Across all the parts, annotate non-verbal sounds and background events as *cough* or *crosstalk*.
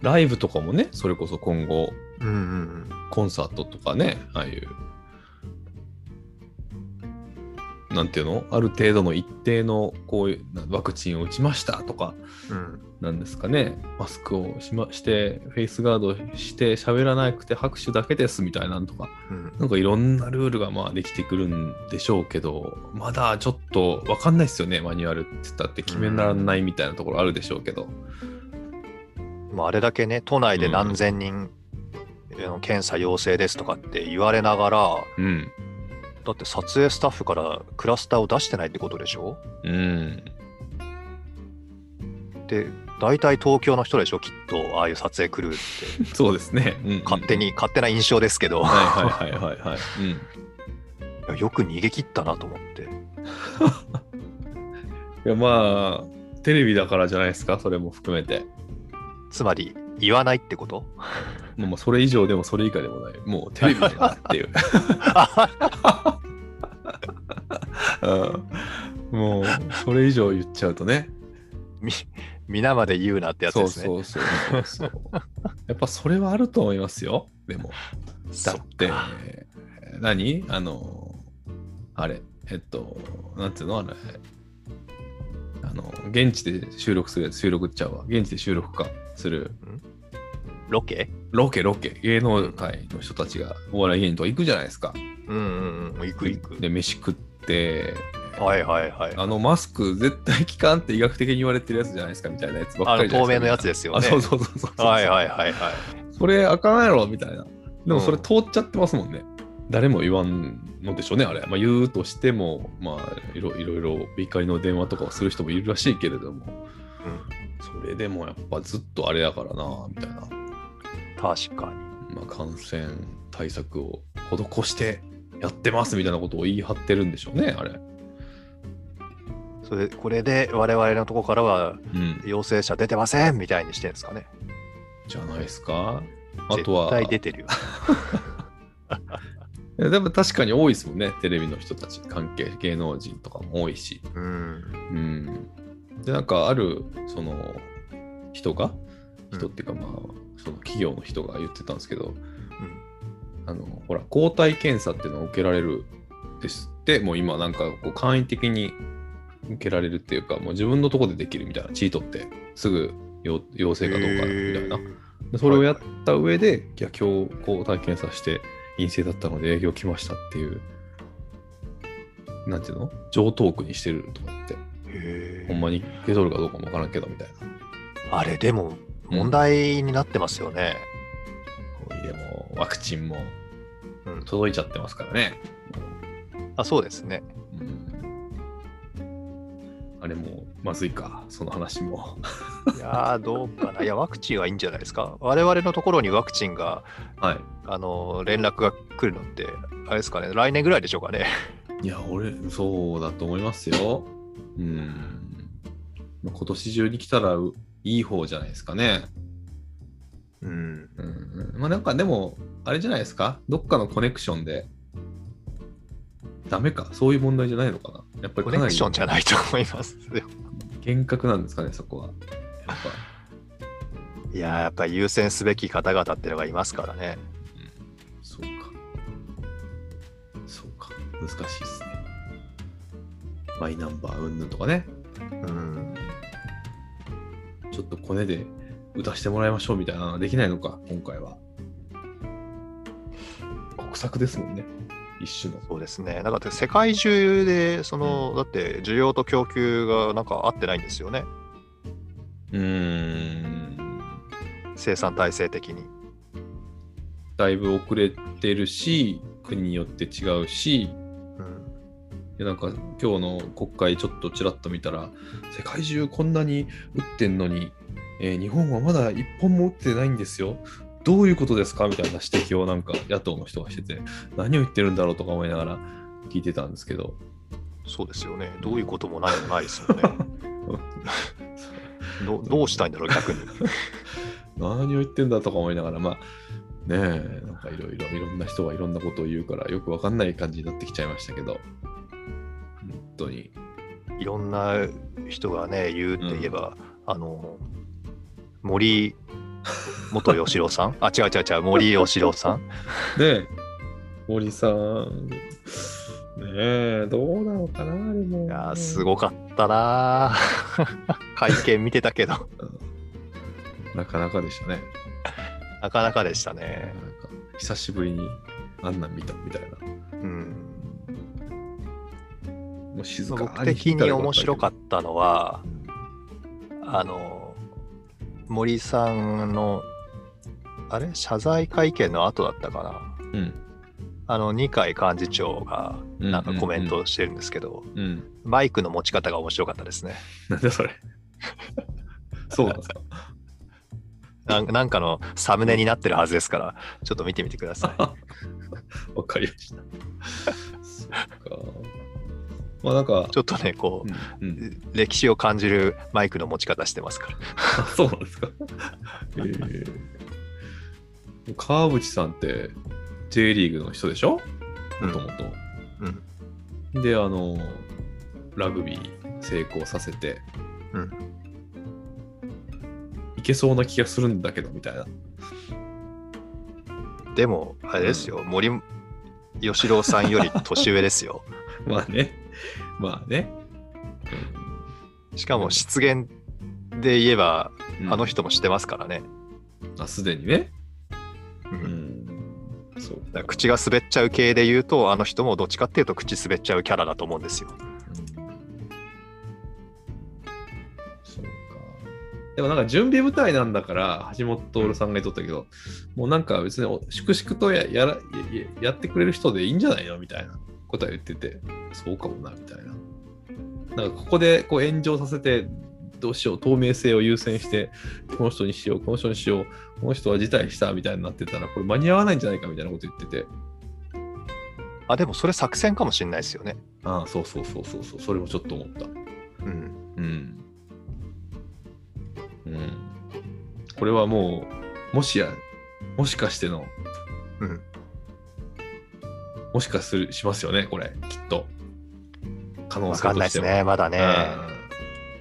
ライブとかもね、それこそ今後、うんうんうん。コンサートとかね、ああいう、なんていうの？ある程度の一定のこういうなワクチンを打ちましたとか、うん、なんですかね、マスクをし,、ま、して、フェイスガードして、喋らなくて拍手だけですみたいなのとか、うんなんかいろんなルールがまあできてくるんでしょうけど、まだちょっとわかんないですよね、マニュアルって言ったって決められないみたいなところあるでしょうけど。まあ、あれだけね、都内で何千人、検査陽性ですとかって言われながら、うん。だって撮影スタッフからクラスターを出してないってことでしょ？うん。で、大体東京の人でしょ、きっと、ああいう撮影クルーって。*laughs* そうですね。うんうん勝手。に、勝手な印象ですけど、はいはいはいはいはい。うん。よく逃げ切ったなと思って。*laughs* いやまあ、テレビだからじゃないですか、それも含めて。つまり、言わないってこと？もうそれ以上でもそれ以下でもない。もうテレビだなっていう。*laughs* うん、もう、それ以上言っちゃうとね。み皆まで言うなってやつですね。そうそうそうそう。やっぱそれはあると思いますよ。でも。だって何？あの、あれ、えっと、なんていうの？あれ。あの、現地で収録するやつ、収録っちゃうわ。現地で収録かするロケ？ロケロケ芸能界の人たちがお笑い芸人とか行くじゃないですか。うんうんうん。行く行く。で飯食ってはいはいはい。あのマスク絶対効かんって医学的に言われてるやつじゃないですかみたいなやつばっかりじゃな。透明のやつですよね。あそうそうそうそうそう。はいはいはいはい。それあかんやろみたいな。でもそれうん通っちゃってますもんね。誰も言わんのでしょうね、あれ。まあ、言うとしても、まあいろ、いろいろ怒りの電話とかをする人もいるらしいけれども、それでもやっぱずっとあれだからな、みたいな。確かに。まあ、感染対策を施してやってますみたいなことを言い張ってるんでしょうね、あれ。それこれで我々のとこからはうん。陽性者出てませんみたいにしてるんですかね。じゃないですか？あとは、絶対出てるよ。*laughs* でも確かに多いですもんね、テレビの人たち、関係、芸能人とかも多いし。うん。うん。で、なんかある、その、人が、人っていうかまあ、その企業の人が言ってたんですけど、あの、ほら、抗体検査っていうのを受けられるですって、もう今なんかこう簡易的に受けられるっていうか、もう自分のとこでできるみたいな、チートって、すぐ陽陽性かどうかみたいな。でそれをやった上で、いや、今日抗体検査して陰性だったので営業来ましたっていう、なんていうの？上トークにしてるとかって、ほんまに受け取るかどうかもわからんけどみたいな。あれでも問題になってますよね。こうでも、ワクチンもうん届いちゃってますからね。あそうですね。うんあれもまずいか、その話も。いやーどうかな。いやワクチンはいいんじゃないですか。我々のところにワクチンがはい。あの連絡が来るのってあれですかね。来年ぐらいでしょうかね。*laughs* いや、俺、そうだと思いますよ。うん。まあ今年中に来たらういい方じゃないですかね。うん。うん。まあなんかでも、あれじゃないですか。どっかのコネクションで。ダメか。そういう問題じゃないのかな。やっぱりコネクションじゃないと思いますよ。厳格なんですかね、そこは。やっぱ。いやーやっぱり優先すべき方々っていうのがいますからね。難しいですね。マイナンバーうんぬんとかね。うん。ちょっとコネで打たしてもらいましょうみたいなのはできないのか、今回は。国策ですもんね。一種の。そうですね。だから世界中で、その、だって需要と供給がなんか合ってないんですよね。うーん。生産体制的に。だいぶ遅れてるし、国によって違うし、うん。でなんか今日の国会ちょっとちらっと見たら、世界中こんなに打ってんのに、えー日本はまだ一本も打ってないんですよ。どういうことですか？みたいな指摘をなんか野党の人がしてて、何を言ってるんだろうとか思いながら聞いてたんですけど、そうですよね。どういうこともないもないですよね。*laughs* どどうしたいんだろう、逆に。*laughs* 何を言ってんだとか思いながら、まあねえ、なんかいろいろいろんな人がいろんなことを言うからよくわかんない感じになってきちゃいましたけど、本当に。いろんな人がね、言うって言えば、あの、森元吉郎さん？*laughs* あ、違う違う違う、森吉郎さん？*laughs* ね森さん。ねえ、どうなのかな、でも。いやー、すごかったなー *laughs* 会見見てたけど、なかなかでしたね。なかなかでしたね。久しぶりにあんなん見たみたいな。うん。もう静か僕的に面白かっったのは、あの、森さんの、あれ謝罪会見の後だったかな。た。うん。あの、二階幹事長がなんかコメントをしてるんですけど、うん。マイクの持ち方が面白かったですね。なんだそれ？*laughs* そうなんですか？なんなんかのサムネになってるはずですから、ちょっと見てみてください。*laughs* わかりました。まあなんか、ちょっとね、こうんうん、う、歴史を感じるマイクの持ち方してますから。あ *laughs* そうなんですか？*laughs* えー、川淵さんって J リーグの人でしょ？もともと。うん。で、あの、ラグビー成功させて、うん。いけそうな気がするんだけど、みたいな。でも、あれですよ、森喜朗さんより年上ですよ。*laughs* まあね。*laughs* まあね。しかも失言で言えば、うんあの人もしてますからね。あ、すでにね。ううんん。そうだから口が滑っちゃう系で言うと、あの人もどっちかっていうと口滑っちゃうキャラだと思うんですよ。そうか。でもなんか準備舞台なんだから、橋本徹さんが言っとったけど、もうなんか別にお粛々とややらややってくれる人でいいんじゃないの？みたいなことは言ってて、そうかもな、みたいな。なんかここでこう炎上させて、どうしよう、透明性を優先して、この人にしよう、この人にしよう、この人は辞退したみたいになってたら、これ間に合わないんじゃないかみたいなこと言ってて、あ、でもそれ作戦かもしれないですよね。ああ、そうそうそうそうそう、それもちょっと思った。うん。うん。うん。これはもう、もしや、もしかしての、うん。もしかするしますよね、これ、きっと。可能わ性かんないですね、まだね。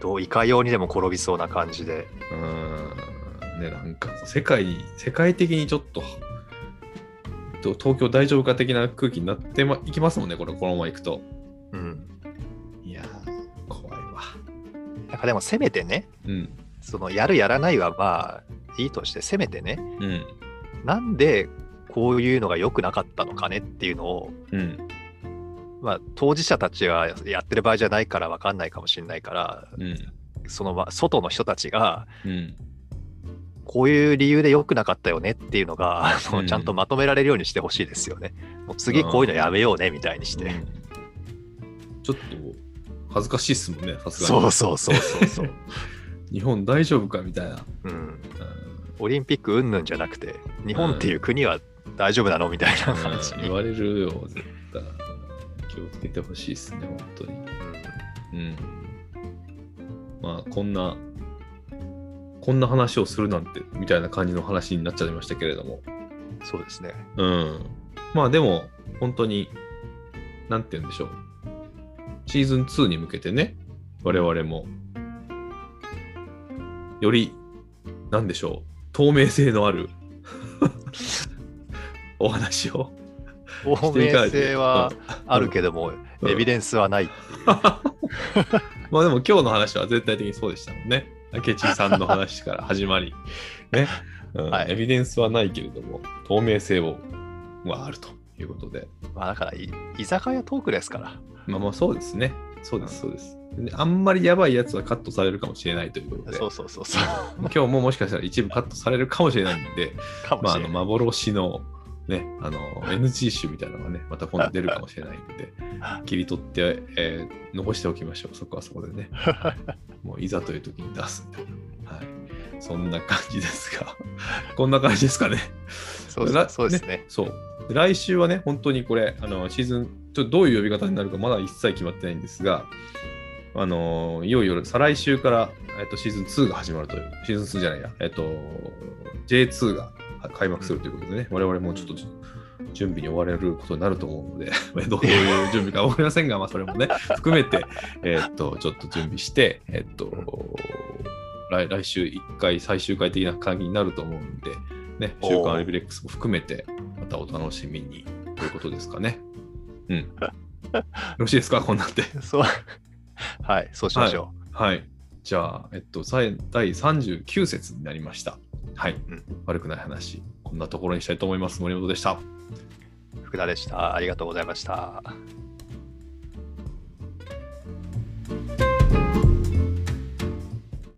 どういかようにでも転びそうな感じで。うん。うん。ね、なんか、世界に、世界的にちょっと、と東京大丈夫か的な空気になってまいきますもんね、これ、このまま行くと。うん。いやー、怖いわ。なんかでもせめてね、うん。そのやるやらないはまあいいとして、せめてね、うん。なんでこういうのが良くなかったのかねっていうのを、うん。まあ当事者たちはやってる場合じゃないから分かんないかもしれないから、うん。そのま外の人たちが、うん。こういう理由で良くなかったよねっていうのが、うんちゃんとまとめられるようにしてほしいですよね。もう次こういうのやめようねみたいにして。うんちょっと恥ずかしいっすもんね、さすがに。そうそうそうそう。*laughs* 日本大丈夫かみたいな。うん、うんオリンピック云々じゃなくて、日本っていう国は大丈夫なの？みたいな感じに。言われるよ、絶対。気をつけてほしいっすね、本当に。うん。まあ、こんな、こんな話をするなんて、みたいな感じの話になっちゃいましたけれども。うんそうですね。うん。まあでも、本当に、なんて言うんでしょう。シーズン2に向けてね、我々も、より、なんでしょう、透明性のあるお話を透明性はあるけども、うんエビデンスはないっていう。*laughs* まあでも今日の話は絶対的にそうでしたもんね。明智さんの話から始まり、ね、*laughs* うんはいエビデンスはないけれども、透明性をはあるということで。まあだからい、居酒屋トークですから。まあまあそうですね。そうです、そうです。であんまりやばいやつはカットされるかもしれないということで、そうそうそうそう。今日ももしかしたら一部カットされるかもしれないんで、*laughs* まあ、あの。幻の、ね、あの NG 集みたいなのがね、また今度出るかもしれないんで、切り取って、えー残しておきましょう。そこはそこでね。*laughs* もういざという時に出すみたいな。はい。そんな感じですが、*laughs* こんな感じですかね。そうらですそうですね。そう。で来週はね、本当にこれ、あのシーズン、ちょっとどういう呼び方になるかまだ一切決まってないんですが、あのいよいよ再来週から、えっと、シーズン2が始まるという、シーズン2じゃないや、えっと、J2 が開幕するということでね、我々もちょっと準備に追われることになると思うので、*laughs* どういう準備かわかりませんが、まあ、それもね、含めて、えっと、ちょっと準備して、えっと、来来週1回最終回的な感じになると思うんで、ね、週刊アルビレックスも含めて、またお楽しみにということですかね。うん。よろしいですか？こんなんで。*laughs* そう。はい、そうしましょはい。じゃあ、えっと、第39節になりました。はい。ん悪くない話。こんなところにしたいと思います。森本でした。う。福田でした。ありがとうございました。